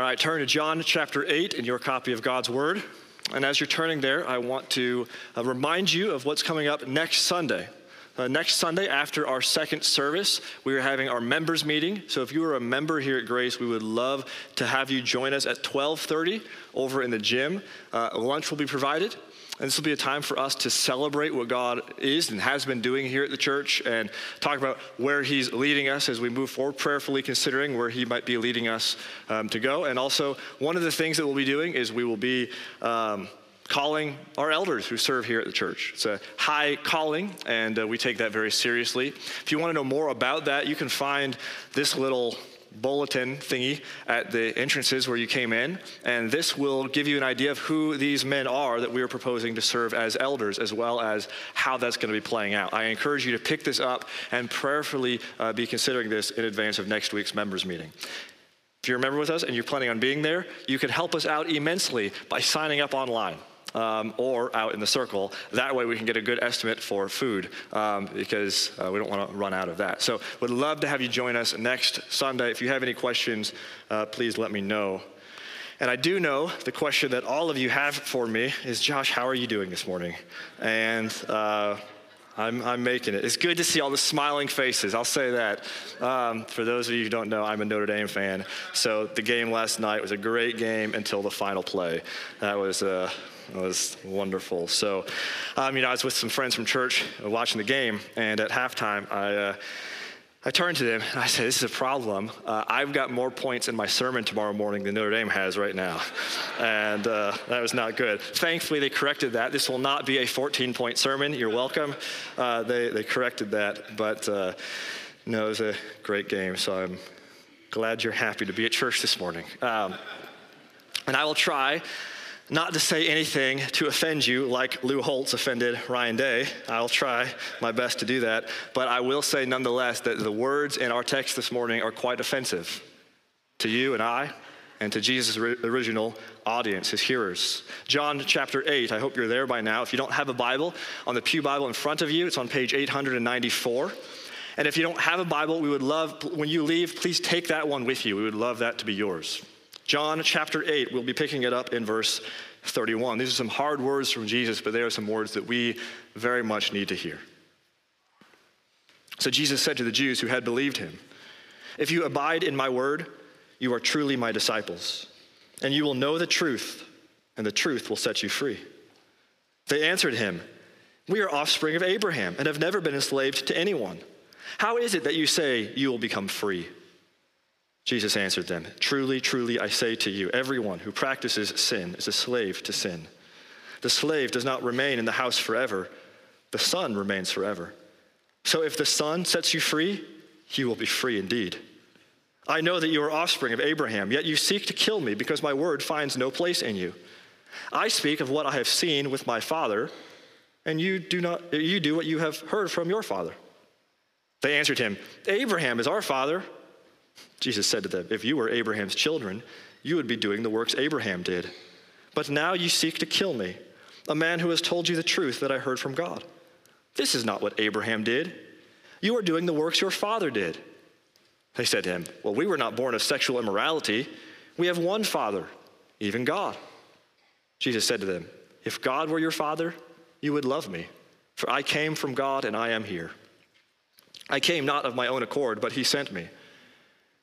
All right, turn to John chapter 8 in your copy of God's Word. And as you're turning there, I want to uh, remind you of what's coming up next Sunday. Uh, next Sunday, after our second service, we are having our members meeting. So if you are a member here at Grace, we would love to have you join us at 12:30 over in the gym. Uh, lunch will be provided. And this will be a time for us to celebrate what God is and has been doing here at the church and talk about where He's leading us as we move forward, prayerfully considering where He might be leading us um, to go. And also, one of the things that we'll be doing is we will be. Um, calling our elders who serve here at the church. It's a high calling, and uh, we take that very seriously. If you want to know more about that, you can find this little bulletin thingy at the entrances where you came in, and this will give you an idea of who these men are that we are proposing to serve as elders, as well as how that's going to be playing out. I encourage you to pick this up and prayerfully uh, be considering this in advance of next week's members meeting. If you're a member with us and you're planning on being there, you can help us out immensely by signing up online um, or out in the circle. That way we can get a good estimate for food um, because uh, we don't want to run out of that. So would love to have you join us next Sunday. If you have any questions, uh, please let me know. And I do know the question that all of you have for me is, Josh, how are you doing this morning? And uh, I'm, I'm, making it. It's good to see all the smiling faces. I'll say that. Um, for those of you who don't know, I'm a Notre Dame fan. So the game last night was a great game until the final play. That was uh, it was wonderful. So, um, you know, I was with some friends from church watching the game, and at halftime, I. Uh, I turned to them and I said, This is a problem. Uh, I've got more points in my sermon tomorrow morning than Notre Dame has right now. And uh, that was not good. Thankfully, they corrected that. This will not be a 14 point sermon. You're welcome. Uh, they, they corrected that. But uh, no, it was a great game. So I'm glad you're happy to be at church this morning. Um, and I will try not to say anything to offend you like Lou Holtz offended Ryan Day. I'll try my best to do that. But I will say nonetheless that the words in our text this morning are quite offensive to you and I and to Jesus' original audience, his hearers. John chapter 8, I hope you're there by now. If you don't have a Bible, on the Pew Bible in front of you, it's on page 894. And if you don't have a Bible, we would love, when you leave, please take that one with you. We would love that to be yours. John chapter 8, we'll be picking it up in verse 31. These are some hard words from Jesus, but they are some words that we very much need to hear. So Jesus said to the Jews who had believed him, If you abide in my word, you are truly my disciples, and you will know the truth, and the truth will set you free. They answered him, We are offspring of Abraham and have never been enslaved to anyone. How is it that you say you will become free? Jesus answered them, Truly, truly, I say to you, everyone who practices sin is a slave to sin. The slave does not remain in the house forever, the son remains forever. So if the son sets you free, you will be free indeed. I know that you are offspring of Abraham, yet you seek to kill me because my word finds no place in you. I speak of what I have seen with my father, and you do not you do what you have heard from your father. They answered him, Abraham is our father. Jesus said to them, If you were Abraham's children, you would be doing the works Abraham did. But now you seek to kill me, a man who has told you the truth that I heard from God. This is not what Abraham did. You are doing the works your father did. They said to him, Well, we were not born of sexual immorality. We have one father, even God. Jesus said to them, If God were your father, you would love me, for I came from God and I am here. I came not of my own accord, but he sent me.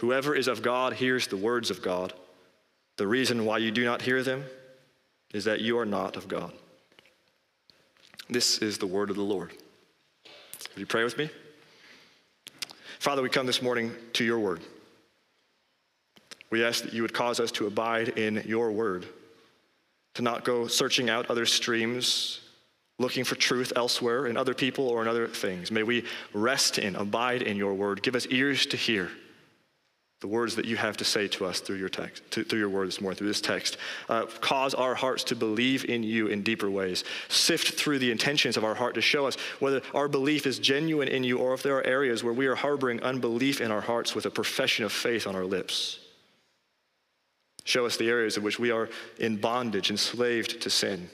Whoever is of God hears the words of God. The reason why you do not hear them is that you are not of God. This is the word of the Lord. Will you pray with me? Father, we come this morning to your word. We ask that you would cause us to abide in your word, to not go searching out other streams, looking for truth elsewhere in other people or in other things. May we rest in, abide in your word. Give us ears to hear the words that you have to say to us through your text, through your word this morning, through this text. Uh, cause our hearts to believe in you in deeper ways. Sift through the intentions of our heart to show us whether our belief is genuine in you or if there are areas where we are harboring unbelief in our hearts with a profession of faith on our lips. Show us the areas in which we are in bondage, enslaved to sin.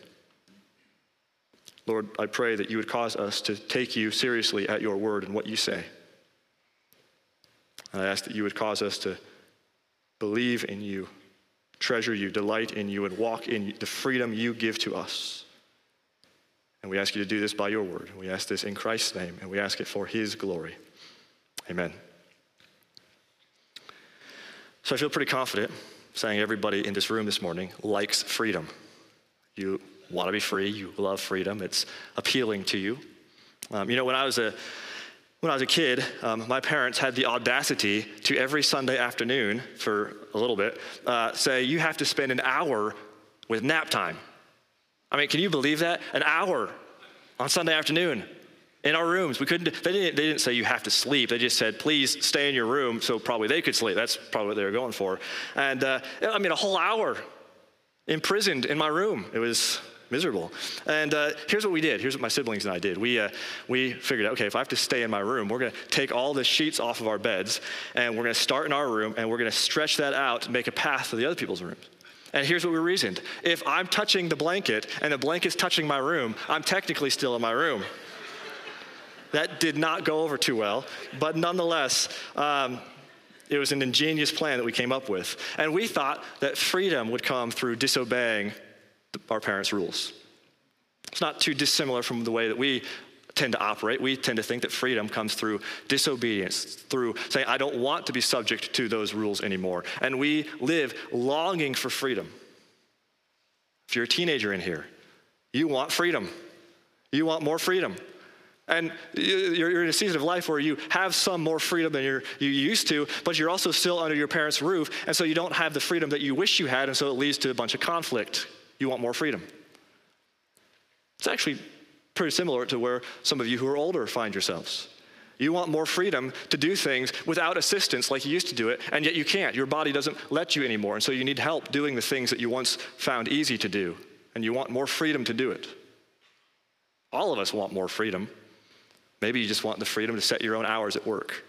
Lord, I pray that you would cause us to take you seriously at your word and what you say. And I ask that you would cause us to believe in you, treasure you, delight in you, and walk in the freedom you give to us. And we ask you to do this by your word. We ask this in Christ's name, and we ask it for his glory. Amen. So I feel pretty confident saying everybody in this room this morning likes freedom. You want to be free, you love freedom, it's appealing to you. Um, you know, when I was a when I was a kid, um, my parents had the audacity to every Sunday afternoon for a little bit uh, say, You have to spend an hour with nap time. I mean, can you believe that? An hour on Sunday afternoon in our rooms. We couldn't, they didn't, they didn't say you have to sleep. They just said, please stay in your room so probably they could sleep. That's probably what they were going for. And uh, I mean, a whole hour imprisoned in my room. It was miserable. And uh, here's what we did. Here's what my siblings and I did. We, uh, we figured out, okay, if I have to stay in my room, we're going to take all the sheets off of our beds and we're going to start in our room and we're going to stretch that out to make a path to the other people's rooms. And here's what we reasoned. If I'm touching the blanket and the blanket's touching my room, I'm technically still in my room. That did not go over too well, but nonetheless, um, it was an ingenious plan that we came up with. And we thought that freedom would come through disobeying our parents' rules. It's not too dissimilar from the way that we tend to operate. We tend to think that freedom comes through disobedience, through saying, I don't want to be subject to those rules anymore. And we live longing for freedom. If you're a teenager in here, you want freedom. You want more freedom. And you're in a season of life where you have some more freedom than you're, you used to, but you're also still under your parents' roof, and so you don't have the freedom that you wish you had, and so it leads to a bunch of conflict. You want more freedom. It's actually pretty similar to where some of you who are older find yourselves. You want more freedom to do things without assistance like you used to do it, and yet you can't. Your body doesn't let you anymore, and so you need help doing the things that you once found easy to do, and you want more freedom to do it. All of us want more freedom. Maybe you just want the freedom to set your own hours at work.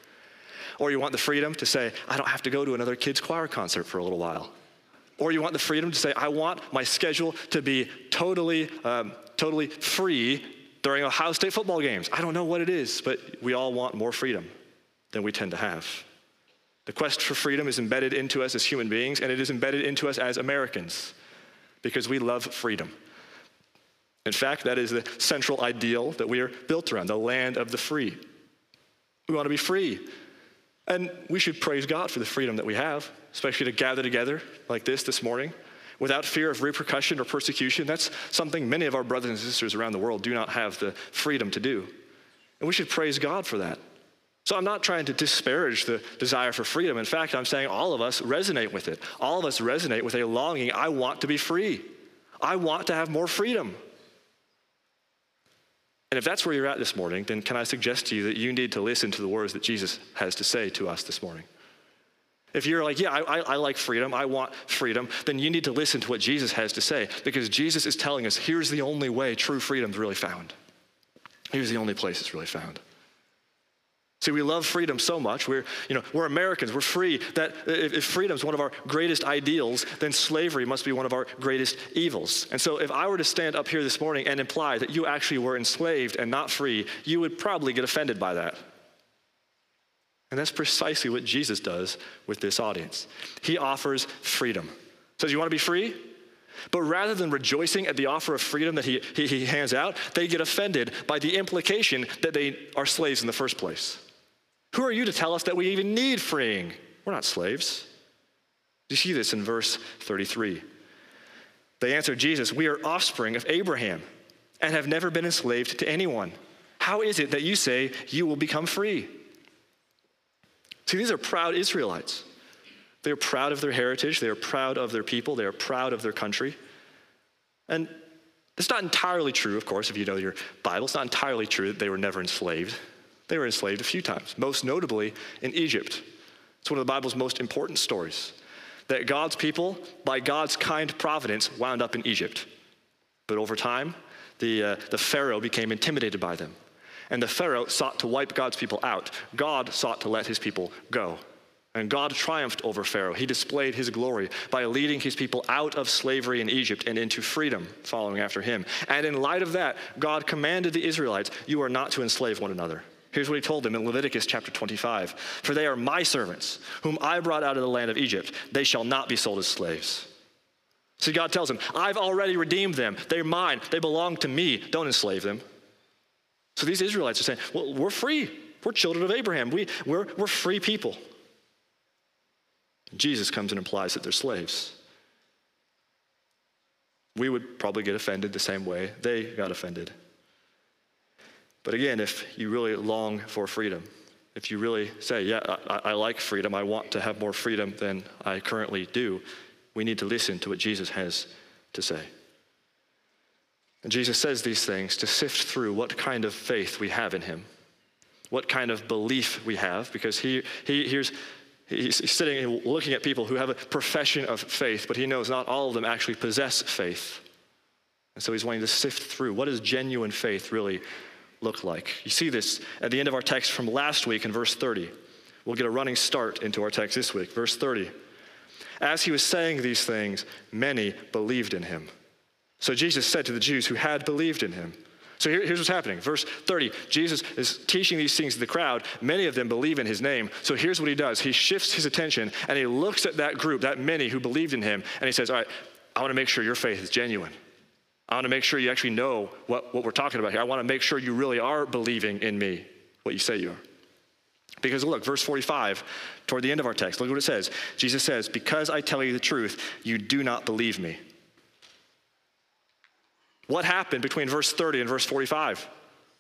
Or you want the freedom to say, I don't have to go to another kids' choir concert for a little while. Or you want the freedom to say, I want my schedule to be totally, um, totally free during Ohio State football games. I don't know what it is, but we all want more freedom than we tend to have. The quest for freedom is embedded into us as human beings, and it is embedded into us as Americans because we love freedom. In fact, that is the central ideal that we are built around the land of the free. We want to be free. And we should praise God for the freedom that we have, especially to gather together like this this morning without fear of repercussion or persecution. That's something many of our brothers and sisters around the world do not have the freedom to do. And we should praise God for that. So I'm not trying to disparage the desire for freedom. In fact, I'm saying all of us resonate with it. All of us resonate with a longing I want to be free. I want to have more freedom. And if that's where you're at this morning, then can I suggest to you that you need to listen to the words that Jesus has to say to us this morning? If you're like, yeah, I, I, like freedom, I want freedom, then you need to listen to what Jesus has to say because Jesus is telling us here's the only way true freedom is really found. Here's the only place it's really found. See, we love freedom so much. We're, you know, we're Americans. We're free. That if freedom is one of our greatest ideals, then slavery must be one of our greatest evils. And so, if I were to stand up here this morning and imply that you actually were enslaved and not free, you would probably get offended by that. And that's precisely what Jesus does with this audience. He offers freedom. Says, You want to be free? But rather than rejoicing at the offer of freedom that he, he, he hands out, they get offended by the implication that they are slaves in the first place. Who are you to tell us that we even need freeing? We're not slaves. You see this in verse 33. They answered Jesus, We are offspring of Abraham and have never been enslaved to anyone. How is it that you say you will become free? See, these are proud Israelites. They are proud of their heritage, they are proud of their people, they are proud of their country. And it's not entirely true, of course, if you know your Bible, it's not entirely true that they were never enslaved. They were enslaved a few times, most notably in Egypt. It's one of the Bible's most important stories that God's people, by God's kind providence, wound up in Egypt. But over time, the, uh, the Pharaoh became intimidated by them. And the Pharaoh sought to wipe God's people out. God sought to let his people go. And God triumphed over Pharaoh. He displayed his glory by leading his people out of slavery in Egypt and into freedom, following after him. And in light of that, God commanded the Israelites, You are not to enslave one another. Here's what he told them in Leviticus chapter 25 For they are my servants, whom I brought out of the land of Egypt. They shall not be sold as slaves. See, God tells them, I've already redeemed them. They're mine. They belong to me. Don't enslave them. So these Israelites are saying, Well, we're free. We're children of Abraham. We, we're, we're free people. Jesus comes and implies that they're slaves. We would probably get offended the same way they got offended. But again, if you really long for freedom, if you really say, Yeah, I, I, like freedom, I want to have more freedom than I currently do, we need to listen to what Jesus has to say. And Jesus says these things to sift through what kind of faith we have in him, what kind of belief we have, because he, he, here's, he's sitting and looking at people who have a profession of faith, but he knows not all of them actually possess faith. And so he's wanting to sift through what does genuine faith really look like? You see this at the end of our text from last week in verse 30. We'll get a running start into our text this week. Verse 30. As he was saying these things, many believed in him. So Jesus said to the Jews who had believed in him, so here, here's what's happening. Verse 30 Jesus is teaching these things to the crowd. Many of them believe in his name. So here's what he does he shifts his attention and he looks at that group, that many who believed in him, and he says, All right, I want to make sure your faith is genuine. I want to make sure you actually know what, what we're talking about here. I want to make sure you really are believing in me, what you say you are. Because look, verse 45, toward the end of our text, look what it says. Jesus says, Because I tell you the truth, you do not believe me. What happened between verse 30 and verse 45?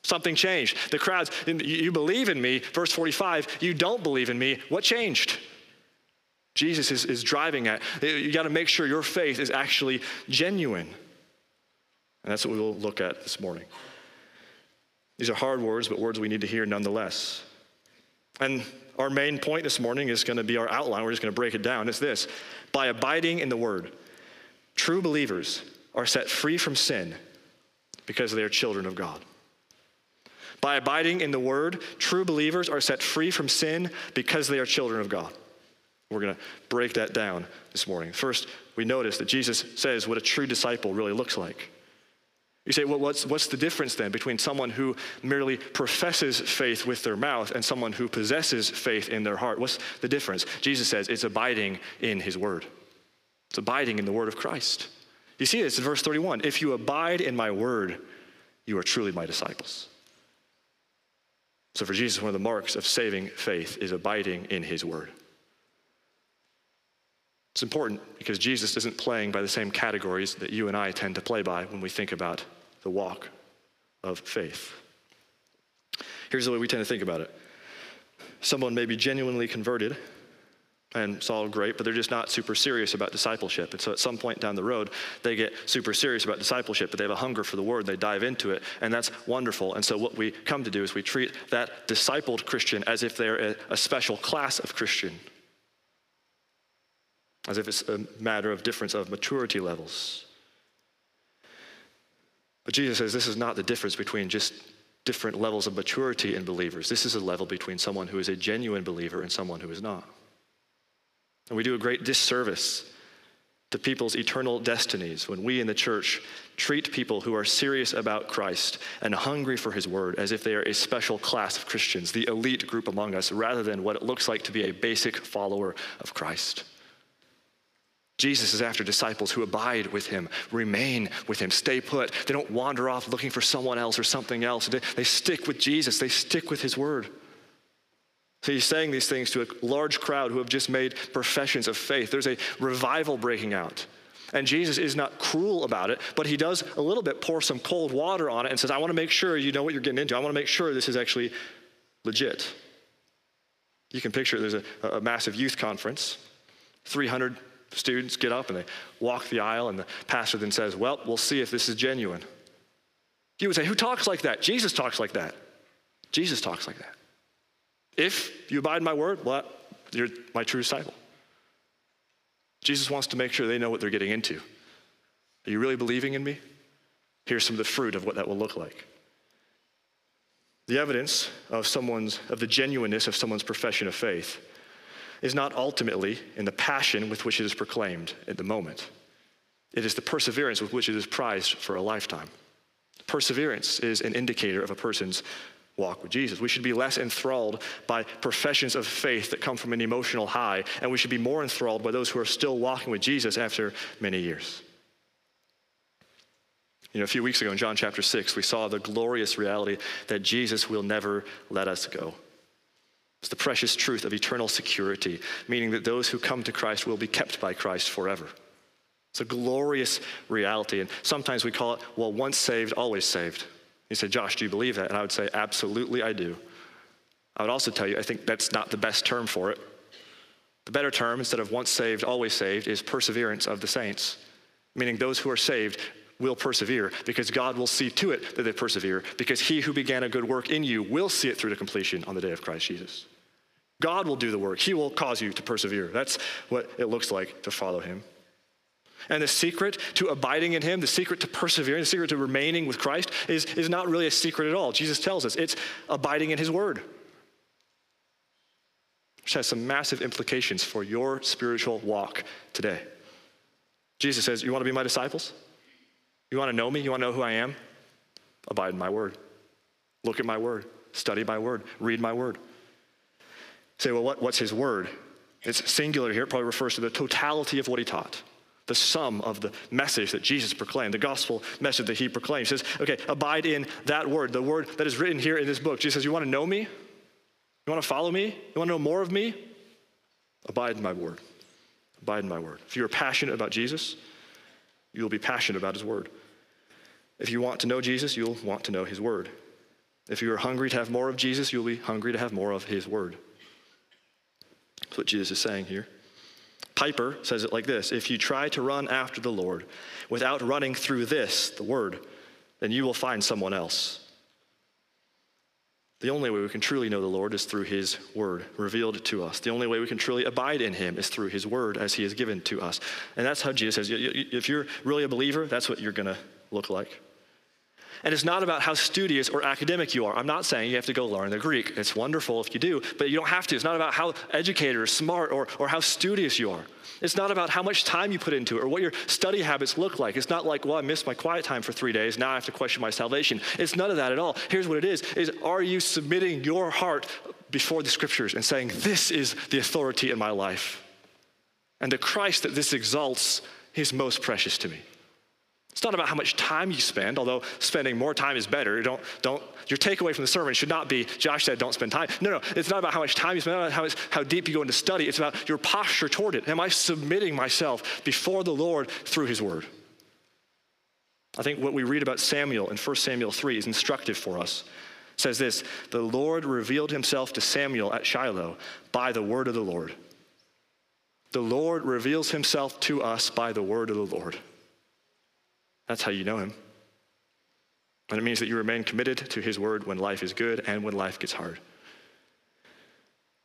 Something changed. The crowds, you believe in me. Verse 45, you don't believe in me. What changed? Jesus is, is driving at. You got to make sure your faith is actually genuine. And that's what we will look at this morning. These are hard words, but words we need to hear nonetheless. And our main point this morning is going to be our outline. We're just going to break it down. It's this By abiding in the word, true believers are set free from sin because they are children of God. By abiding in the word, true believers are set free from sin because they are children of God. We're going to break that down this morning. First, we notice that Jesus says what a true disciple really looks like. You say, well, what's, what's the difference then between someone who merely professes faith with their mouth and someone who possesses faith in their heart? What's the difference? Jesus says it's abiding in his word, it's abiding in the word of Christ. You see this in verse 31 If you abide in my word, you are truly my disciples. So for Jesus, one of the marks of saving faith is abiding in his word. It's important because Jesus isn't playing by the same categories that you and I tend to play by when we think about the walk of faith. Here's the way we tend to think about it someone may be genuinely converted and it's all great, but they're just not super serious about discipleship. And so at some point down the road, they get super serious about discipleship, but they have a hunger for the word, they dive into it, and that's wonderful. And so what we come to do is we treat that discipled Christian as if they're a, a special class of Christian, as if it's a matter of difference of maturity levels. But Jesus says this is not the difference between just different levels of maturity in believers. This is a level between someone who is a genuine believer and someone who is not. And we do a great disservice to people's eternal destinies when we in the church treat people who are serious about Christ and hungry for his word as if they are a special class of Christians, the elite group among us, rather than what it looks like to be a basic follower of Christ. Jesus is after disciples who abide with him, remain with him, stay put. They don't wander off looking for someone else or something else. They, stick with Jesus, they stick with his word. So he's saying these things to a large crowd who have just made professions of faith. There's a revival breaking out. And Jesus is not cruel about it, but he does a little bit pour some cold water on it and says, I want to make sure you know what you're getting into. I want to make sure this is actually legit. You can picture there's a, a massive youth conference. 300 students get up and they walk the aisle, and the pastor then says, Well, we'll see if this is genuine. You would say, Who talks like that? Jesus talks like that. Jesus talks like that. If you abide in my word, well, You're my true disciple. Jesus wants to make sure they know what they're getting into. Are you really believing in me? Here's some of the fruit of what that will look like. The evidence of someone's of the genuineness of someone's profession of faith is not ultimately in the passion with which it is proclaimed at the moment. It is the perseverance with which it is prized for a lifetime. Perseverance is an indicator of a person's walk with Jesus. We should be less enthralled by professions of faith that come from an emotional high, and we should be more enthralled by those who are still walking with Jesus after many years. You know, a few weeks ago in John chapter 6, we saw the glorious reality that Jesus will never let us go. It's the precious truth of eternal security, meaning that those who come to Christ will be kept by Christ forever. It's a glorious reality. And sometimes we call it, well, once saved, always saved. You say, Josh, do you believe that? And I would say, absolutely, I do. I would also tell you, I think that's not the best term for it. The better term, instead of once saved, always saved, is perseverance of the saints, meaning those who are saved will persevere because God will see to it that they persevere because he who began a good work in you will see it through to completion on the day of Christ Jesus. God will do the work. He will cause you to persevere. That's what it looks like to follow him. And the secret to abiding in him, the secret to persevering, the secret to remaining with Christ is, is not really a secret at all. Jesus tells us it's abiding in his word, which has some massive implications for your spiritual walk today. Jesus says, You want to be my disciples? You want to know me? You want to know who I am? Abide in my word. Look at my word. Study my word. Read my word. Say, well, what, what's his word? It's singular here. It probably refers to the totality of what he taught, the sum of the message that Jesus proclaimed, the gospel message that he proclaimed. He says, okay, abide in that word, the word that is written here in this book. Jesus says, you want to know me? You want to follow me? You want to know more of me? Abide in my word. Abide in my word. If you're passionate about Jesus, you'll be passionate about his word. If you want to know Jesus, you'll want to know his word. If you are hungry to have more of Jesus, you'll be hungry to have more of his word. That's what Jesus is saying here. Piper says it like this If you try to run after the Lord without running through this, the word, then you will find someone else. The only way we can truly know the Lord is through His Word revealed to us. The only way we can truly abide in Him is through His Word as He is given to us. And that's how Jesus says if you're really a believer, that's what you're going to look like. And it's not about how studious or academic you are. I'm not saying you have to go learn the Greek. It's wonderful if you do, but you don't have to. It's not about how educated or smart or, or how studious you are. It's not about how much time you put into it or what your study habits look like. It's not like, well, I missed my quiet time for three days. Now I have to question my salvation. It's none of that at all. Here's what it is, is are you submitting your heart before the scriptures and saying, this is the authority in my life? And the Christ that this exalts is most precious to me. It's not about how much time you spend, although spending more time is better. Don't, don't, your takeaway from the sermon should not be, Josh said, don't spend time. No, no, it's not about how much time you spend, how, how deep you go into study. It's about your posture toward it. Am I submitting myself before the Lord through his word? I think what we read about Samuel in 1 Samuel 3 is instructive for us. It says this The Lord revealed himself to Samuel at Shiloh by the word of the Lord. The Lord reveals himself to us by the word of the Lord. That's how you know him. And it means that you remain committed to his word when life is good and when life gets hard.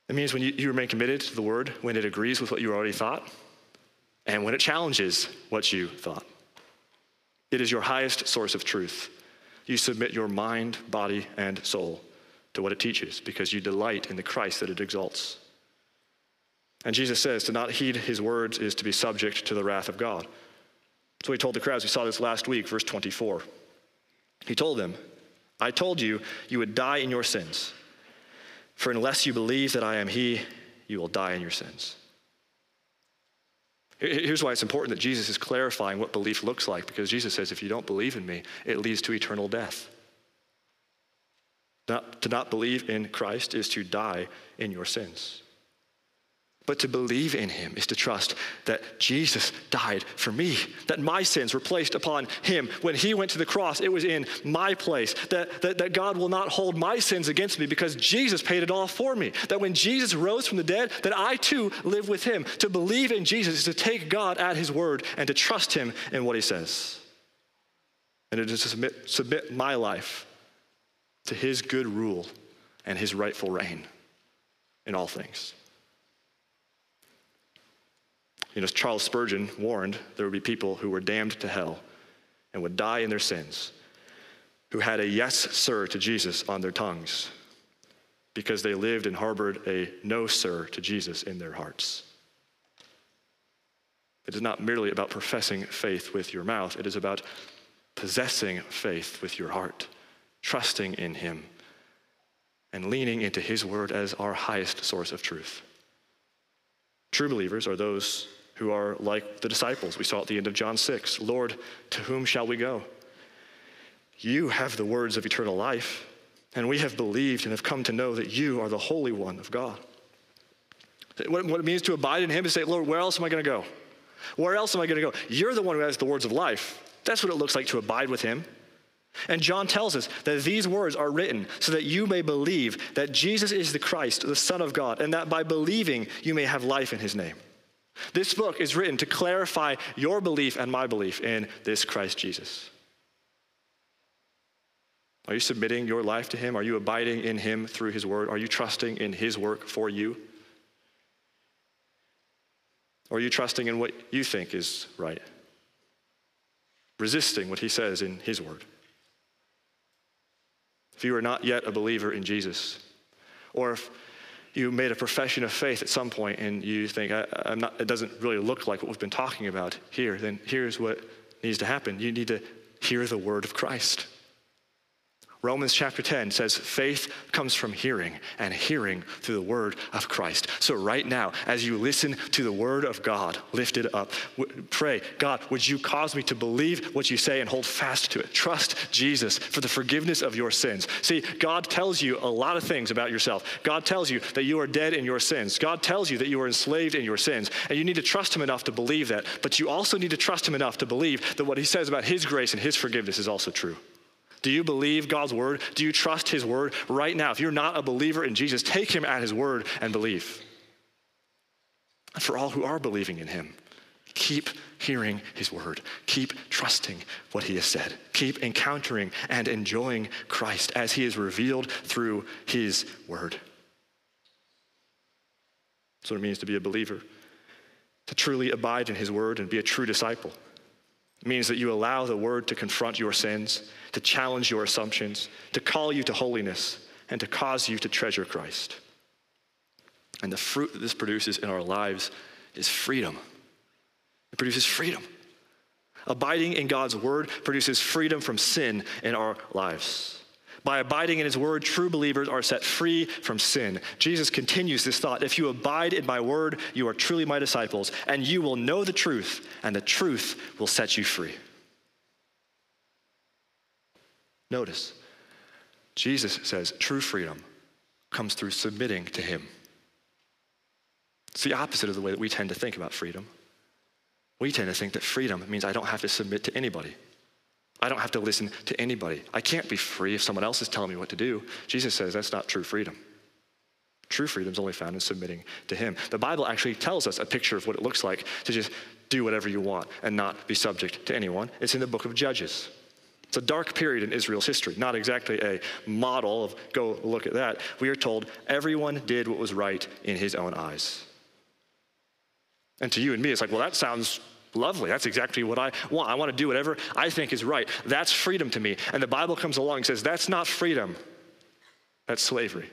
It means when you, you remain committed to the word when it agrees with what you already thought and when it challenges what you thought. It is your highest source of truth. You submit your mind, body, and soul to what it teaches because you delight in the Christ that it exalts. And Jesus says to not heed his words is to be subject to the wrath of God. So he told the crowds. We saw this last week, verse 24. He told them, I told you, you would die in your sins. For unless you believe that I am He, you will die in your sins. Here's why it's important that Jesus is clarifying what belief looks like, because Jesus says, if you don't believe in me, it leads to eternal death. Not, to not believe in Christ is to die in your sins. But to believe in him is to trust that Jesus died for me, that my sins were placed upon him. When he went to the cross, it was in my place, that, that, that God will not hold my sins against me because Jesus paid it all for me. That when Jesus rose from the dead, that I too live with him. To believe in Jesus is to take God at his word and to trust him in what he says. And it is to submit, submit my life to his good rule and his rightful reign in all things. You know, Charles Spurgeon warned there would be people who were damned to hell and would die in their sins, who had a yes, sir, to Jesus on their tongues because they lived and harbored a no, sir, to Jesus in their hearts. It is not merely about professing faith with your mouth, it is about possessing faith with your heart, trusting in Him, and leaning into His word as our highest source of truth. True believers are those who are like the disciples we saw at the end of John 6 Lord, to whom shall we go? You have the words of eternal life, and we have believed and have come to know that you are the Holy One of God. What it means to abide in Him is say, Lord, where else am I going to go? Where else am I going to go? You're the one who has the words of life. That's what it looks like to abide with Him. And John tells us that these words are written so that you may believe that Jesus is the Christ, the Son of God, and that by believing you may have life in His name. This book is written to clarify your belief and my belief in this Christ Jesus. Are you submitting your life to Him? Are you abiding in Him through His word? Are you trusting in His work for you? Or are you trusting in what you think is right? Resisting what He says in His word. If you are not yet a believer in Jesus, or if you made a profession of faith at some point and you think, not, it doesn't really look like what we've been talking about here, then here's what needs to happen. You need to hear the word of Christ. Romans chapter 10 says faith comes from hearing, and hearing through the word of Christ. So, right now, as you listen to the word of God lifted up, pray, God, would you cause me to believe what you say and hold fast to it? Trust Jesus for the forgiveness of your sins. See, God tells you a lot of things about yourself. God tells you that you are dead in your sins. God tells you that you are enslaved in your sins, and you need to trust Him enough to believe that. But you also need to trust Him enough to believe that what He says about His grace and His forgiveness is also true. Do you believe God's word? Do you trust his word right now? If you're not a believer in Jesus, take him at his word and believe. And for all who are believing in him, keep hearing his word. Keep trusting what he has said. Keep encountering and enjoying Christ as he is revealed through his word. That's what it means to be a believer, to truly abide in his word and be a true disciple. Means that you allow the word to confront your sins, to challenge your assumptions, to call you to holiness, and to cause you to treasure Christ. And the fruit that this produces in our lives is freedom. It produces freedom. Abiding in God's word produces freedom from sin in our lives. By abiding in his word, true believers are set free from sin. Jesus continues this thought If you abide in my word, you are truly my disciples, and you will know the truth, and the truth will set you free. Notice, Jesus says true freedom comes through submitting to him. It's the opposite of the way that we tend to think about freedom. We tend to think that freedom means I don't have to submit to anybody. I don't have to listen to anybody. I can't be free if someone else is telling me what to do. Jesus says that's not true freedom. True freedom is only found in submitting to Him. The Bible actually tells us a picture of what it looks like to just do whatever you want and not be subject to anyone. It's in the book of Judges. It's a dark period in Israel's history, not exactly a model of go look at that. We are told everyone did what was right in his own eyes. And to you and me, it's like, well, that sounds Lovely. That's exactly what I want. I want to do whatever I think is right. That's freedom to me. And the Bible comes along and says, that's not freedom, that's slavery.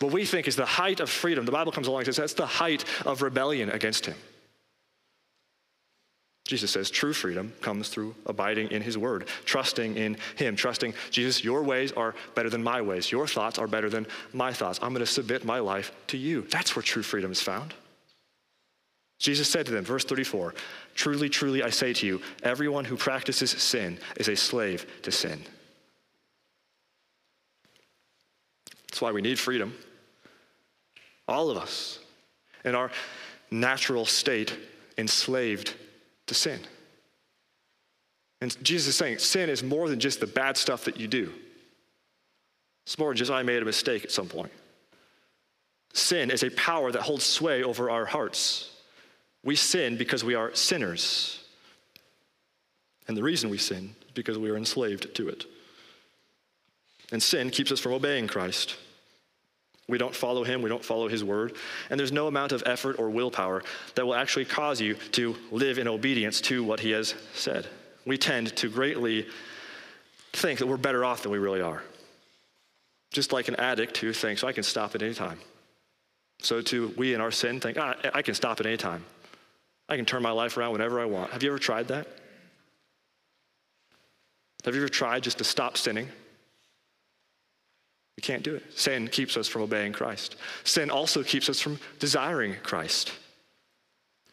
What we think is the height of freedom, the Bible comes along and says, that's the height of rebellion against Him. Jesus says true freedom comes through abiding in His Word, trusting in Him, trusting, Jesus, your ways are better than my ways. Your thoughts are better than my thoughts. I'm going to submit my life to you. That's where true freedom is found. Jesus said to them, verse 34, Truly, truly, I say to you, everyone who practices sin is a slave to sin. That's why we need freedom. All of us, in our natural state, enslaved to sin. And Jesus is saying sin is more than just the bad stuff that you do. It's more than just I made a mistake at some point. Sin is a power that holds sway over our hearts. We sin because we are sinners. And the reason we sin is because we are enslaved to it. And sin keeps us from obeying Christ. We don't follow him, we don't follow his word, and there's no amount of effort or willpower that will actually cause you to live in obedience to what he has said. We tend to greatly think that we're better off than we really are. Just like an addict who thinks, I can stop at any time. So too, we in our sin think, ah, I can stop at any time. I can turn my life around whenever I want. Have you ever tried that? Have you ever tried just to stop sinning? We can't do it. Sin keeps us from obeying Christ. Sin also keeps us from desiring Christ.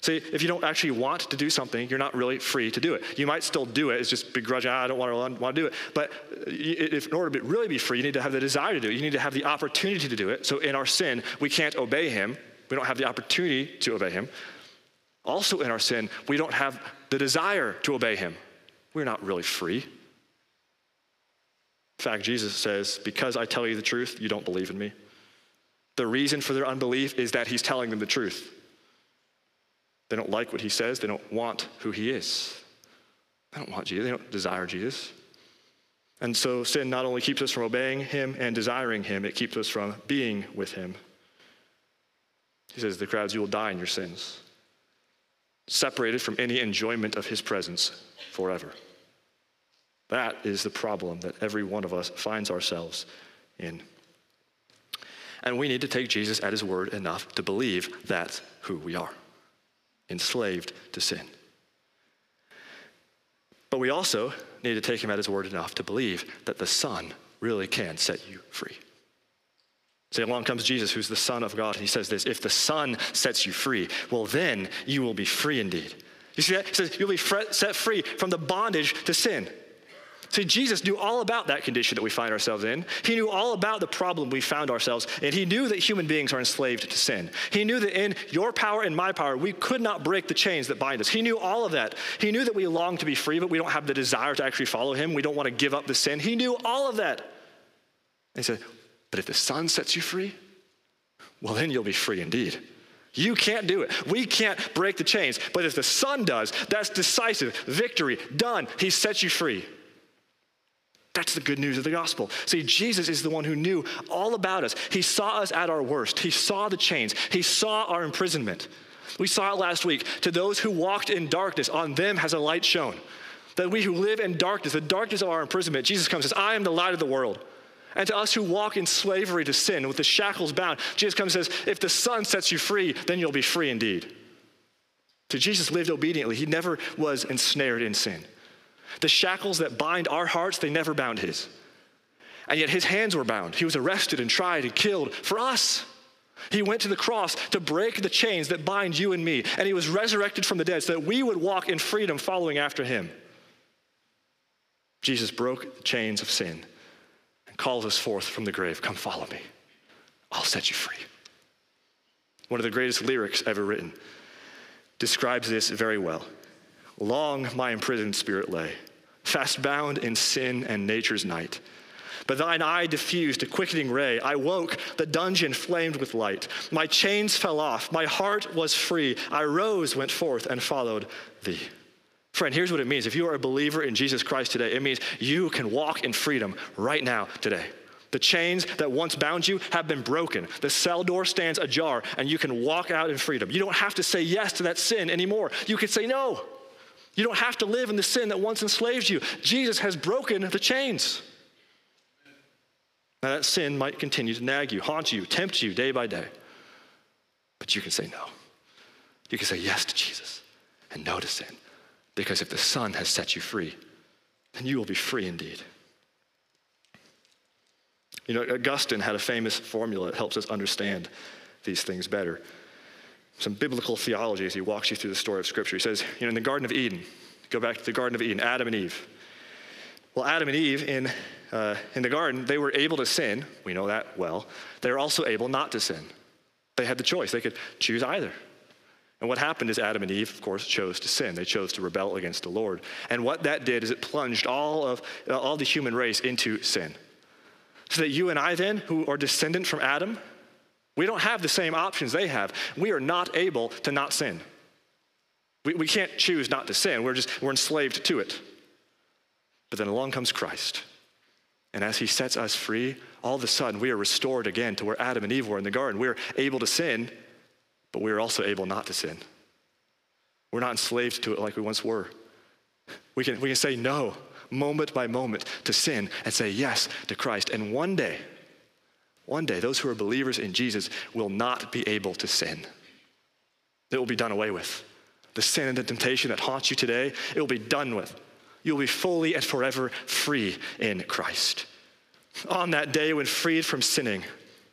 See, if you don't actually want to do something, you're not really free to do it. You might still do it. It's just begrudging, ah, I don't want to, want to do it. But if, in order to really be free, you need to have the desire to do it. You need to have the opportunity to do it. So in our sin, we can't obey him. We don't have the opportunity to obey him. Also in our sin, we don't have the desire to obey him. We're not really free. In fact, Jesus says, Because I tell you the truth, you don't believe in me. The reason for their unbelief is that he's telling them the truth. They don't like what he says, they don't want who he is. They don't want Jesus, they don't desire Jesus. And so sin not only keeps us from obeying him and desiring him, it keeps us from being with him. He says, The crowds, you will die in your sins, separated from any enjoyment of his presence forever. That is the problem that every one of us finds ourselves in. And we need to take Jesus at his word enough to believe that's who we are enslaved to sin. But we also need to take him at his word enough to believe that the Son really can set you free. See, along comes Jesus, who's the Son of God, and he says this If the Son sets you free, well, then you will be free indeed. You see that? He says, You'll be set free from the bondage to sin. See, Jesus knew all about that condition that we find ourselves in. He knew all about the problem we found ourselves in. He knew that human beings are enslaved to sin. He knew that in your power and my power, we could not break the chains that bind us. He knew all of that. He knew that we long to be free, but we don't have the desire to actually follow him. We don't want to give up the sin. He knew all of that. He said, But if the Son sets you free, well, then you'll be free indeed. You can't do it. We can't break the chains. But if the Son does, that's decisive. Victory, done. He sets you free. That's the good news of the gospel. See, Jesus is the one who knew all about us. He saw us at our worst. He saw the chains. He saw our imprisonment. We saw it last week. To those who walked in darkness, on them has a light shone. That we who live in darkness, the darkness of our imprisonment, Jesus comes and says, I am the light of the world. And to us who walk in slavery to sin, with the shackles bound, Jesus comes and says, If the Son sets you free, then you'll be free indeed. So Jesus lived obediently. He never was ensnared in sin. The shackles that bind our hearts, they never bound his. And yet his hands were bound. He was arrested and tried and killed for us. He went to the cross to break the chains that bind you and me. And he was resurrected from the dead so that we would walk in freedom following after him. Jesus broke the chains of sin calls us forth from the grave Come follow me. I'll set you free. One of the greatest lyrics ever written describes this very well. Long my imprisoned spirit lay, fast bound in sin and nature's night. But thine eye diffused a quickening ray. I woke, the dungeon flamed with light. My chains fell off, my heart was free. I rose, went forth, and followed thee. Friend, here's what it means. If you are a believer in Jesus Christ today, it means you can walk in freedom right now, today. The chains that once bound you have been broken. The cell door stands ajar, and you can walk out in freedom. You don't have to say yes to that sin anymore. You can say no. You don't have to live in the sin that once enslaved you. Jesus has broken the chains. Now, that sin might continue to nag you, haunt you, tempt you day by day. But you can say no. You can say yes to Jesus and no to sin. Because if the Son has set you free, then you will be free indeed. You know, Augustine had a famous formula that helps us understand these things better some biblical theology as he walks you through the story of Scripture. He says, you know, in the Garden of Eden, go back to the Garden of Eden, Adam and Eve. Well, Adam and Eve in, uh, in the garden, they were able to sin. We know that well. They were also able not to sin. They had the choice, they could choose either. And what happened is Adam and Eve, of course, chose to sin. They chose to rebel against the Lord. And what that did is it plunged all of uh, all the human race into sin. So that you and I then, who are descendant from Adam, we don't have the same options they have. We are not able to not sin. We, we can't choose not to sin. We're just, we're enslaved to it. But then along comes Christ. And as he sets us free, all of a sudden we are restored again to where Adam and Eve were in the garden. We are able to sin, but we are also able not to sin. We're not enslaved to it like we once were. We can, we can say no moment by moment to sin and say yes to Christ. And one day, one day, those who are believers in Jesus will not be able to sin. It will be done away with. The sin and the temptation that haunts you today, it will be done with. You'll be fully and forever free in Christ. On that day when freed from sinning,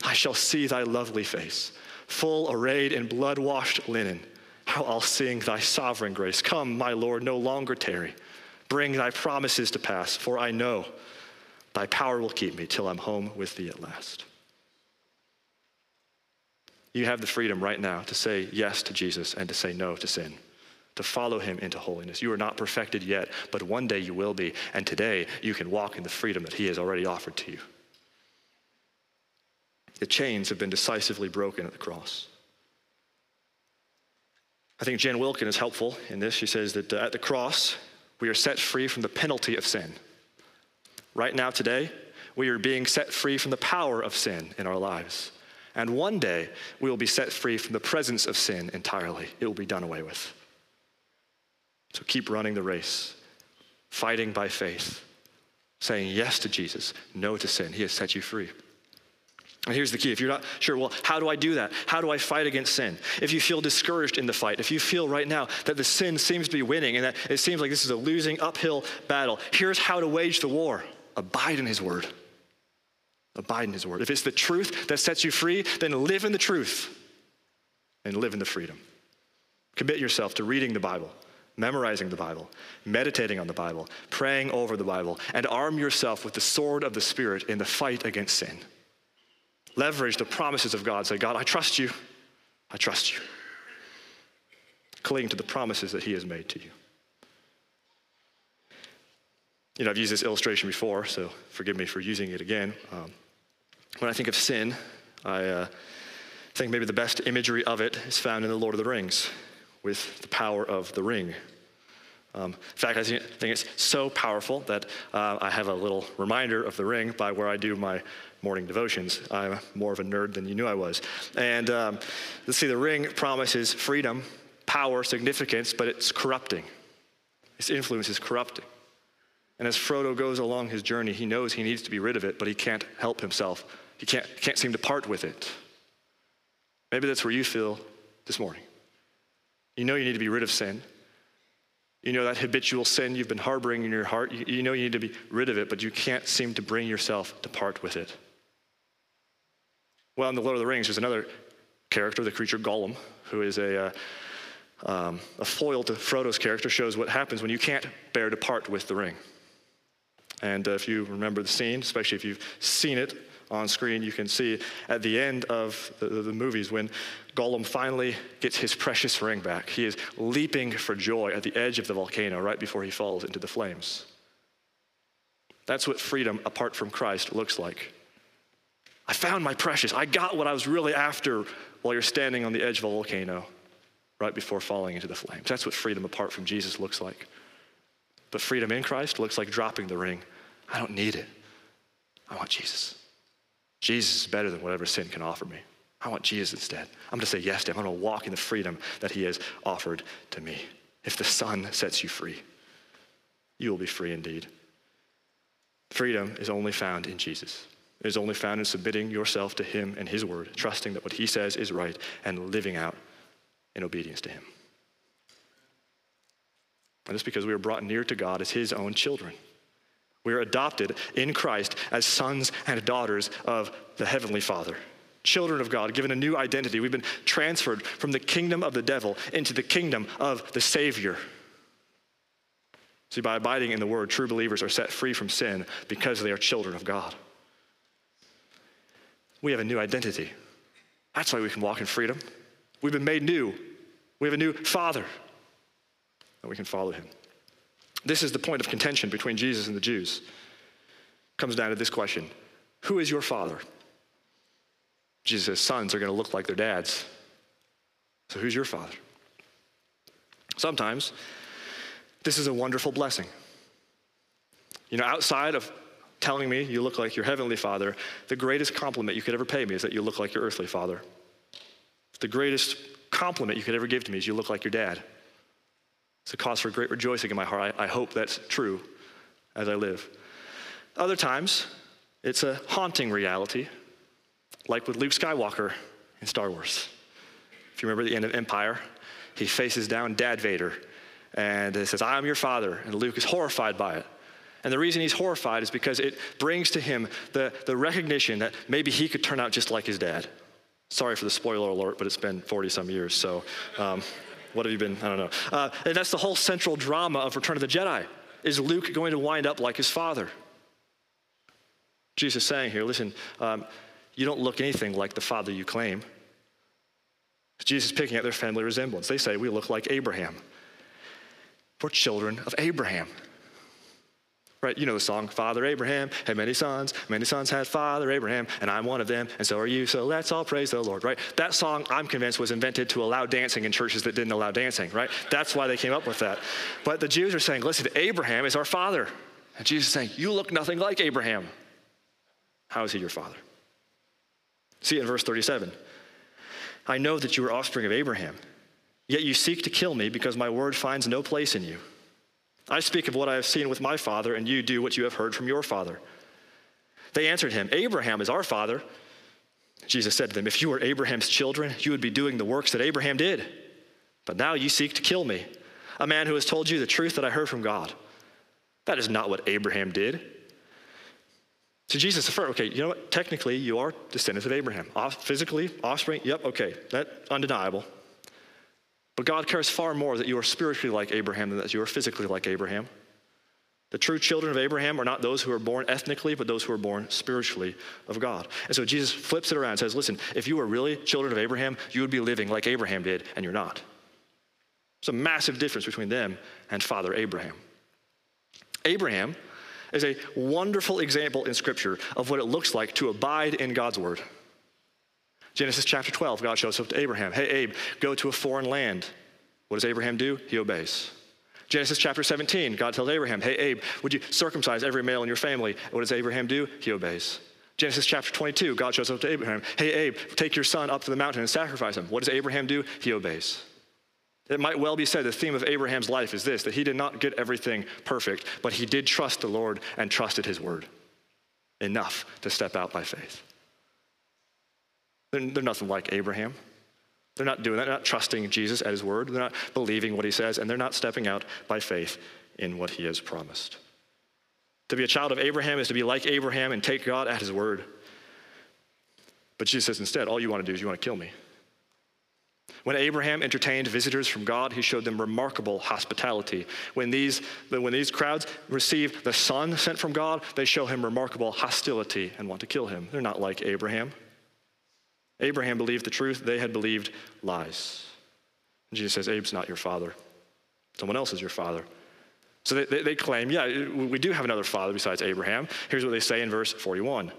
I shall see thy lovely face, full arrayed in blood washed linen. How I'll sing thy sovereign grace. Come, my Lord, no longer tarry. Bring thy promises to pass, for I know thy power will keep me till I'm home with thee at last. You have the freedom right now to say yes to Jesus and to say no to sin, to follow him into holiness. You are not perfected yet, but one day you will be. And today you can walk in the freedom that he has already offered to you. The chains have been decisively broken at the cross. I think Jen Wilkin is helpful in this. She says that uh, at the cross, we are set free from the penalty of sin. Right now, today, we are being set free from the power of sin in our lives. And one day, we will be set free from the presence of sin entirely. It will be done away with. So keep running the race, fighting by faith, saying yes to Jesus, no to sin. He has set you free. And here's the key if you're not sure, well, how do I do that? How do I fight against sin? If you feel discouraged in the fight, if you feel right now that the sin seems to be winning and that it seems like this is a losing uphill battle, here's how to wage the war abide in His word. Abide in his word. If it's the truth that sets you free, then live in the truth and live in the freedom. Commit yourself to reading the Bible, memorizing the Bible, meditating on the Bible, praying over the Bible, and arm yourself with the sword of the Spirit in the fight against sin. Leverage the promises of God. Say, God, I trust you. I trust you. Cling to the promises that He has made to you. You know, I've used this illustration before, so forgive me for using it again. Um, when I think of sin, I uh, think maybe the best imagery of it is found in The Lord of the Rings with the power of the ring. Um, in fact, I think it's so powerful that uh, I have a little reminder of the ring by where I do my morning devotions. I'm more of a nerd than you knew I was. And um, let's see, the ring promises freedom, power, significance, but it's corrupting. Its influence is corrupting. And as Frodo goes along his journey, he knows he needs to be rid of it, but he can't help himself. He can't, can't seem to part with it. Maybe that's where you feel this morning. You know you need to be rid of sin. You know that habitual sin you've been harboring in your heart. You, you know you need to be rid of it, but you can't seem to bring yourself to part with it. Well, in The Lord of the Rings, there's another character, the creature Gollum, who is a, uh, um, a foil to Frodo's character, shows what happens when you can't bear to part with the ring. And uh, if you remember the scene, especially if you've seen it on screen, you can see at the end of the, the, movies when Gollum finally gets his precious ring back. He is leaping for joy at the edge of the volcano right before he falls into the flames. That's what freedom apart from Christ looks like. I found my precious. I got what I was really after while you're standing on the edge of a volcano right before falling into the flames. That's what freedom apart from Jesus looks like. But freedom in Christ looks like dropping the ring. I don't need it. I want Jesus. Jesus is better than whatever sin can offer me. I want Jesus instead. I'm going to say yes to him. I'm going to walk in the freedom that he has offered to me. If the Son sets you free, you will be free indeed. Freedom is only found in Jesus. Is only found in submitting yourself to him and his word, trusting that what he says is right, and living out in obedience to him. And it's because we are brought near to God as his own children. We are adopted in Christ as sons and daughters of the Heavenly Father, children of God, given a new identity. We've been transferred from the kingdom of the devil into the kingdom of the Savior. See, by abiding in the Word, true believers are set free from sin because they are children of God. We have a new identity. That's why we can walk in freedom. We've been made new. We have a new Father and we can follow him. This is the point of contention between Jesus and the Jews. It comes down to this question Who is your father? Jesus' sons are going to look like their dads. So who's your father? Sometimes this is a wonderful blessing. You know, outside of telling me you look like your heavenly father, the greatest compliment you could ever pay me is that you look like your earthly father. The greatest compliment you could ever give to me is you look like your dad. It's a cause for great rejoicing in my heart. I, I hope that's true as I live. Other times, it's a haunting reality, like with Luke Skywalker in Star Wars. If you remember the end of Empire, he faces down Darth Vader and it says, I am your father. And Luke is horrified by it. And the reason he's horrified is because it brings to him the, the recognition that maybe he could turn out just like his dad. Sorry for the spoiler alert, but it's been 40 some years, so um, what have you been? I don't know. Uh, and that's the whole central drama of Return of the Jedi. Is Luke going to wind up like his father? Jesus is saying here, listen, um, you don't look anything like the father you claim. Jesus is picking at their family resemblance. They say, we look like Abraham. We're children of Abraham. Right, you know the song, Father Abraham had many sons, many sons had Father Abraham, and I'm one of them, and so are you, so let's all praise the Lord, right? That song, I'm convinced, was invented to allow dancing in churches that didn't allow dancing, right? That's why they came up with that. But the Jews are saying, listen, Abraham is our father. And Jesus is saying, you look nothing like Abraham. How is he your father? See it in verse 37. I know that you are offspring of Abraham, yet you seek to kill me because my word finds no place in you. I speak of what I have seen with my father, and you do what you have heard from your father. They answered him, Abraham is our father. Jesus said to them, If you were Abraham's children, you would be doing the works that Abraham did. But now you seek to kill me, a man who has told you the truth that I heard from God. That is not what Abraham did. So Jesus affirmed, okay, you know what? Technically, you are descendants of Abraham. Off, Physically, offspring, yep, okay, that undeniable. But God cares far more that you are spiritually like Abraham than that you are physically like Abraham. The true children of Abraham are not those who are born ethnically, but those who are born spiritually of God. And so Jesus flips it around and says, Listen, if you were really children of Abraham, you would be living like Abraham did, and you're not. There's a massive difference between them and Father Abraham. Abraham is a wonderful example in Scripture of what it looks like to abide in God's word. Genesis chapter 12, God shows up to Abraham. Hey, Abe, go to a foreign land. What does Abraham do? He obeys. Genesis chapter 17, God tells Abraham, Hey, Abe, would you circumcise every male in your family? What does Abraham do? He obeys. Genesis chapter 22, God shows up to Abraham, Hey, Abe, take your son up to the mountain and sacrifice him. What does Abraham do? He obeys. It might well be said the theme of Abraham's life is this that he did not get everything perfect, but he did trust the Lord and trusted his word enough to step out by faith. They're, they're nothing like Abraham. They're not doing that. They're not trusting Jesus at his word. They're not believing what he says, and they're not stepping out by faith in what he has promised. To be a child of Abraham is to be like Abraham and take God at his word. But Jesus says instead, all you want to do is you want to kill me. When Abraham entertained visitors from God, he showed them remarkable hospitality. When these, when these crowds receive the son sent from God, they show him remarkable hostility and want to kill him. They're not like Abraham. Abraham believed the truth, they had believed lies. And Jesus says, Abe's not your father. Someone else is your father. So they, they, they, claim, yeah, we do have another father besides Abraham. Here's what they say in verse 41.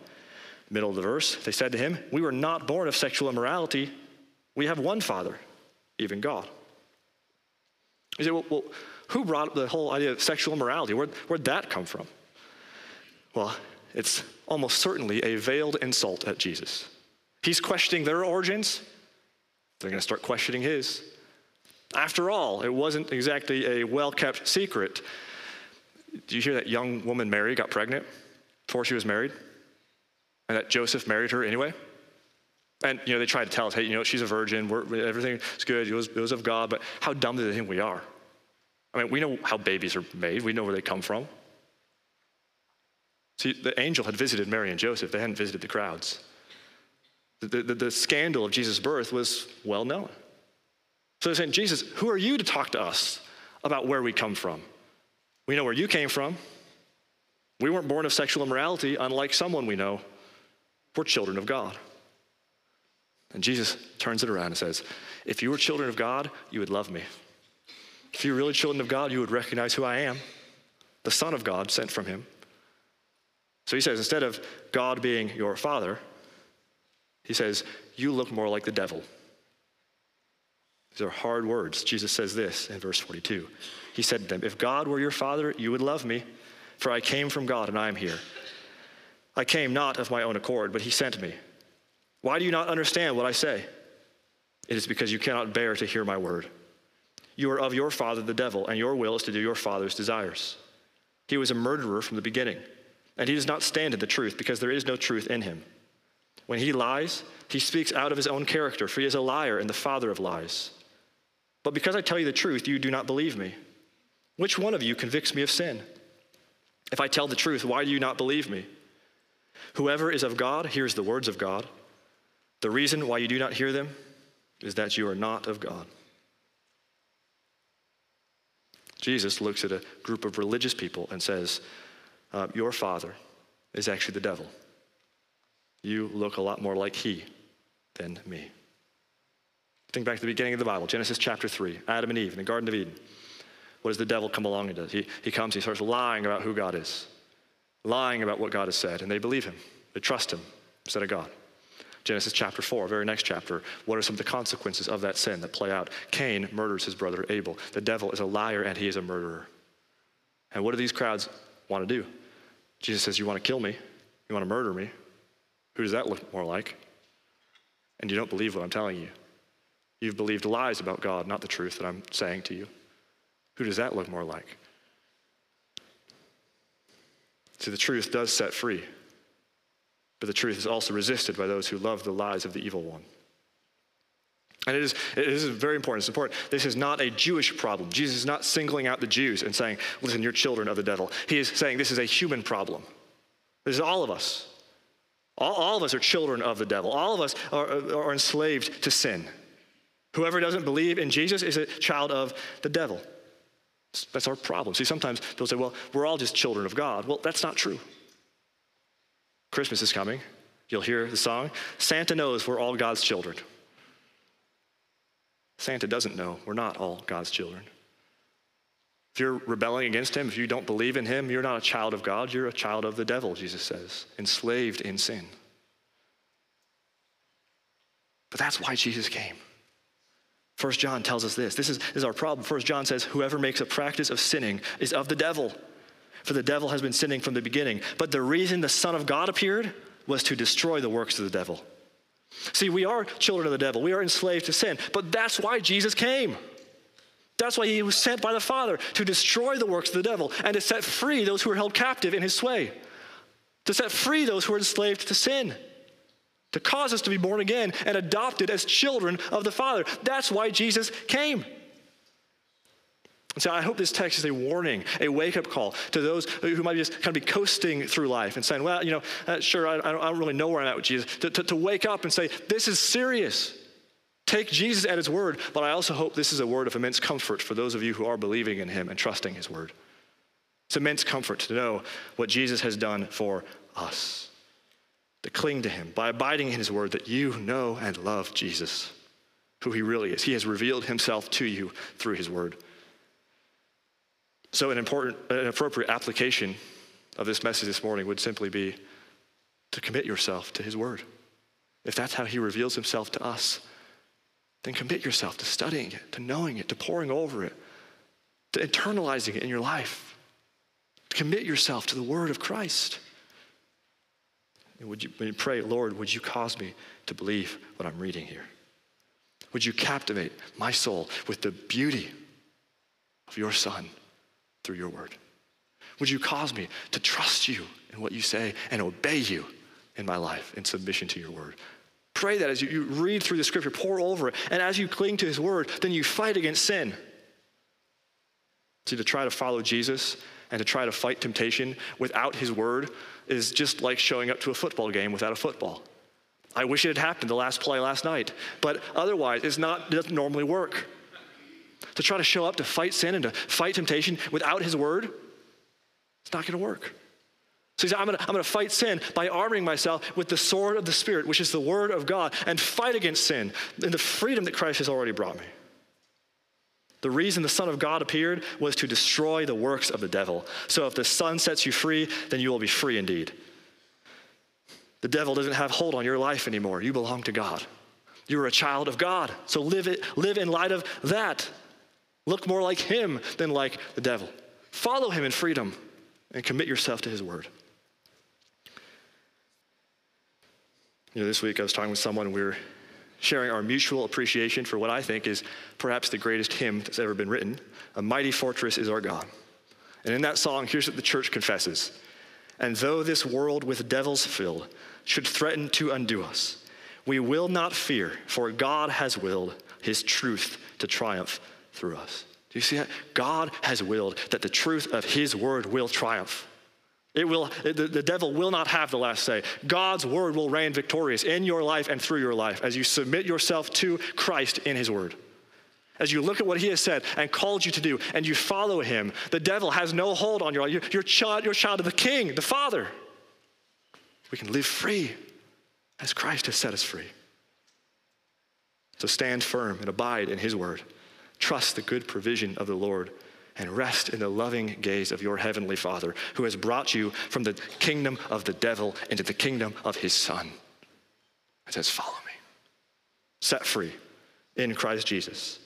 Middle of the verse, they said to him, We were not born of sexual immorality. We have one father, even God. You say, well, well who brought up the whole idea of sexual immorality? Where, where'd that come from? Well, it's almost certainly a veiled insult at Jesus. He's questioning their origins, they're going to start questioning his. After all, it wasn't exactly a well kept secret. Do you hear that young woman Mary got pregnant before she was married? And that Joseph married her anyway? And you know, they tried to tell us, hey, you know, she's a virgin, We're, everything is good, it was, it was of God, but how dumb do they think we are? I mean, we know how babies are made, we know where they come from. See, the angel had visited Mary and Joseph, they hadn't visited the crowds. The, the, the scandal of Jesus' birth was well known. So they're saying, Jesus, who are you to talk to us about where we come from? We know where you came from. We weren't born of sexual immorality, unlike someone we know. We're children of God. And Jesus turns it around and says, If you were children of God, you would love me. If you were really children of God, you would recognize who I am, the Son of God sent from him. So he says, instead of God being your father, he says, You look more like the devil. These are hard words. Jesus says this in verse 42. He said to them, If God were your father, you would love me, for I came from God and I am here. I came not of my own accord, but he sent me. Why do you not understand what I say? It is because you cannot bear to hear my word. You are of your father, the devil, and your will is to do your father's desires. He was a murderer from the beginning, and he does not stand in the truth because there is no truth in him. When he lies, he speaks out of his own character, for he is a liar and the father of lies. But because I tell you the truth, you do not believe me. Which one of you convicts me of sin? If I tell the truth, why do you not believe me? Whoever is of God hears the words of God. The reason why you do not hear them is that you are not of God. Jesus looks at a group of religious people and says, uh, Your father is actually the devil. You look a lot more like he than me. Think back to the beginning of the Bible, Genesis chapter 3, Adam and Eve in the Garden of Eden. What does the devil come along and does? He, he comes, he starts lying about who God is, lying about what God has said, and they believe him. They trust him instead of God. Genesis chapter 4, very next chapter. What are some of the consequences of that sin that play out? Cain murders his brother Abel. The devil is a liar and he is a murderer. And what do these crowds want to do? Jesus says, You want to kill me? You want to murder me? Who does that look more like? And you don't believe what I'm telling you. You've believed lies about God, not the truth that I'm saying to you. Who does that look more like? See, the truth does set free, but the truth is also resisted by those who love the lies of the evil one. And it is, it is very important. It's important. This is not a Jewish problem. Jesus is not singling out the Jews and saying, listen, you're children of the devil. He is saying this is a human problem. This is all of us. All, all of us are children of the devil. All of us are, are enslaved to sin. Whoever doesn't believe in Jesus is a child of the devil. That's our problem. See, sometimes people say, well, we're all just children of God. Well, that's not true. Christmas is coming. You'll hear the song. Santa knows we're all God's children. Santa doesn't know we're not all God's children. If you're rebelling against him, if you don't believe in him, you're not a child of God, you're a child of the devil, Jesus says, enslaved in sin. But that's why Jesus came. First John tells us this. This is, this is our problem. First John says, Whoever makes a practice of sinning is of the devil, for the devil has been sinning from the beginning. But the reason the Son of God appeared was to destroy the works of the devil. See, we are children of the devil. We are enslaved to sin. But that's why Jesus came. That's why he was sent by the Father to destroy the works of the devil and to set free those who are held captive in his sway, to set free those who are enslaved to sin to cause us to be born again and adopted as children of the Father. That's why Jesus came. And so I hope this text is a warning, a wake up call to those who might just kind of be coasting through life and saying, well, you know, uh, sure, I, I, don't, really know where I'm at with Jesus. To, to, to wake up and say, this is serious. Take Jesus at his word, but I also hope this is a word of immense comfort for those of you who are believing in him and trusting his word. It's immense comfort to know what Jesus has done for us to cling to him by abiding in his word that you know and love Jesus, who he really is. He has revealed himself to you through his word. So, an important, an appropriate application of this message this morning would simply be to commit yourself to his word. If that's how he reveals himself to us, then commit yourself to studying it, to knowing it, to poring over it, to internalizing it in your life. Commit yourself to the word of Christ. And would you, you pray, Lord, would you cause me to believe what I'm reading here? Would you captivate my soul with the beauty of your Son through your word? Would you cause me to trust you in what you say and obey you in my life in submission to your word? Pray that as you, you read through the scripture, pour over it, and as you cling to his word, then you fight against sin. See, to try to follow Jesus and to try to fight temptation without his word is just like showing up to a football game without a football. I wish it had happened the last play last night, but otherwise, it's not, it doesn't normally work. To try to show up to fight sin and to fight temptation without his word, it's not going to work. So he said, I'm going to fight sin by arming myself with the sword of the Spirit, which is the word of God, and fight against sin in the freedom that Christ has already brought me. The reason the Son of God appeared was to destroy the works of the devil. So if the Son sets you free, then you will be free indeed. The devil doesn't have hold on your life anymore. You belong to God. You're a child of God. So live it, live in light of that. Look more like him than like the devil. Follow him in freedom and commit yourself to his word. You know, this week I was talking with someone, and we were sharing our mutual appreciation for what I think is perhaps the greatest hymn that's ever been written A Mighty Fortress is Our God. And in that song, here's what the church confesses And though this world with devils filled should threaten to undo us, we will not fear, for God has willed his truth to triumph through us. Do you see that? God has willed that the truth of his word will triumph. It will, the, the devil will not have the last say. God's word will reign victorious in your life and through your life as you submit yourself to Christ in his word. As you look at what he has said and called you to do and you follow him, the devil has no hold on your life. You're, you're, child, you're child of the king, the father. We can live free as Christ has set us free. So stand firm and abide in his word. Trust the good provision of the Lord and rest in the loving gaze of your heavenly Father who has brought you from the kingdom of the devil into the kingdom of his Son. It says, Follow me. Set free in Christ Jesus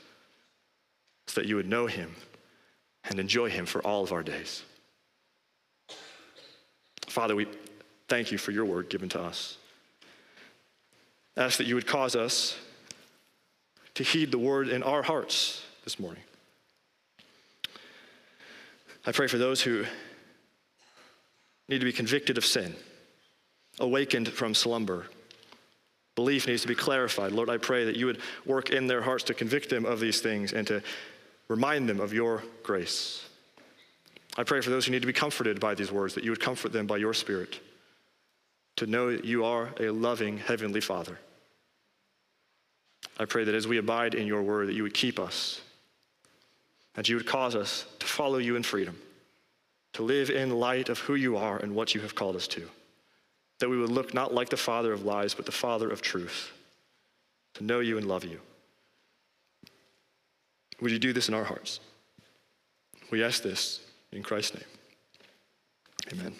so that you would know him and enjoy him for all of our days. Father, we thank you for your word given to us. Ask that you would cause us to heed the word in our hearts this morning. I pray for those who need to be convicted of sin, awakened from slumber. Belief needs to be clarified. Lord, I pray that you would work in their hearts to convict them of these things and to remind them of your grace. I pray for those who need to be comforted by these words, that you would comfort them by your Spirit, to know that you are a loving Heavenly Father. I pray that as we abide in your word, that you would keep us, that you would cause us to follow you in freedom, to live in light of who you are and what you have called us to, that we would look not like the father of lies, but the father of truth, to know you and love you. Would you do this in our hearts? We ask this in Christ's name. Amen.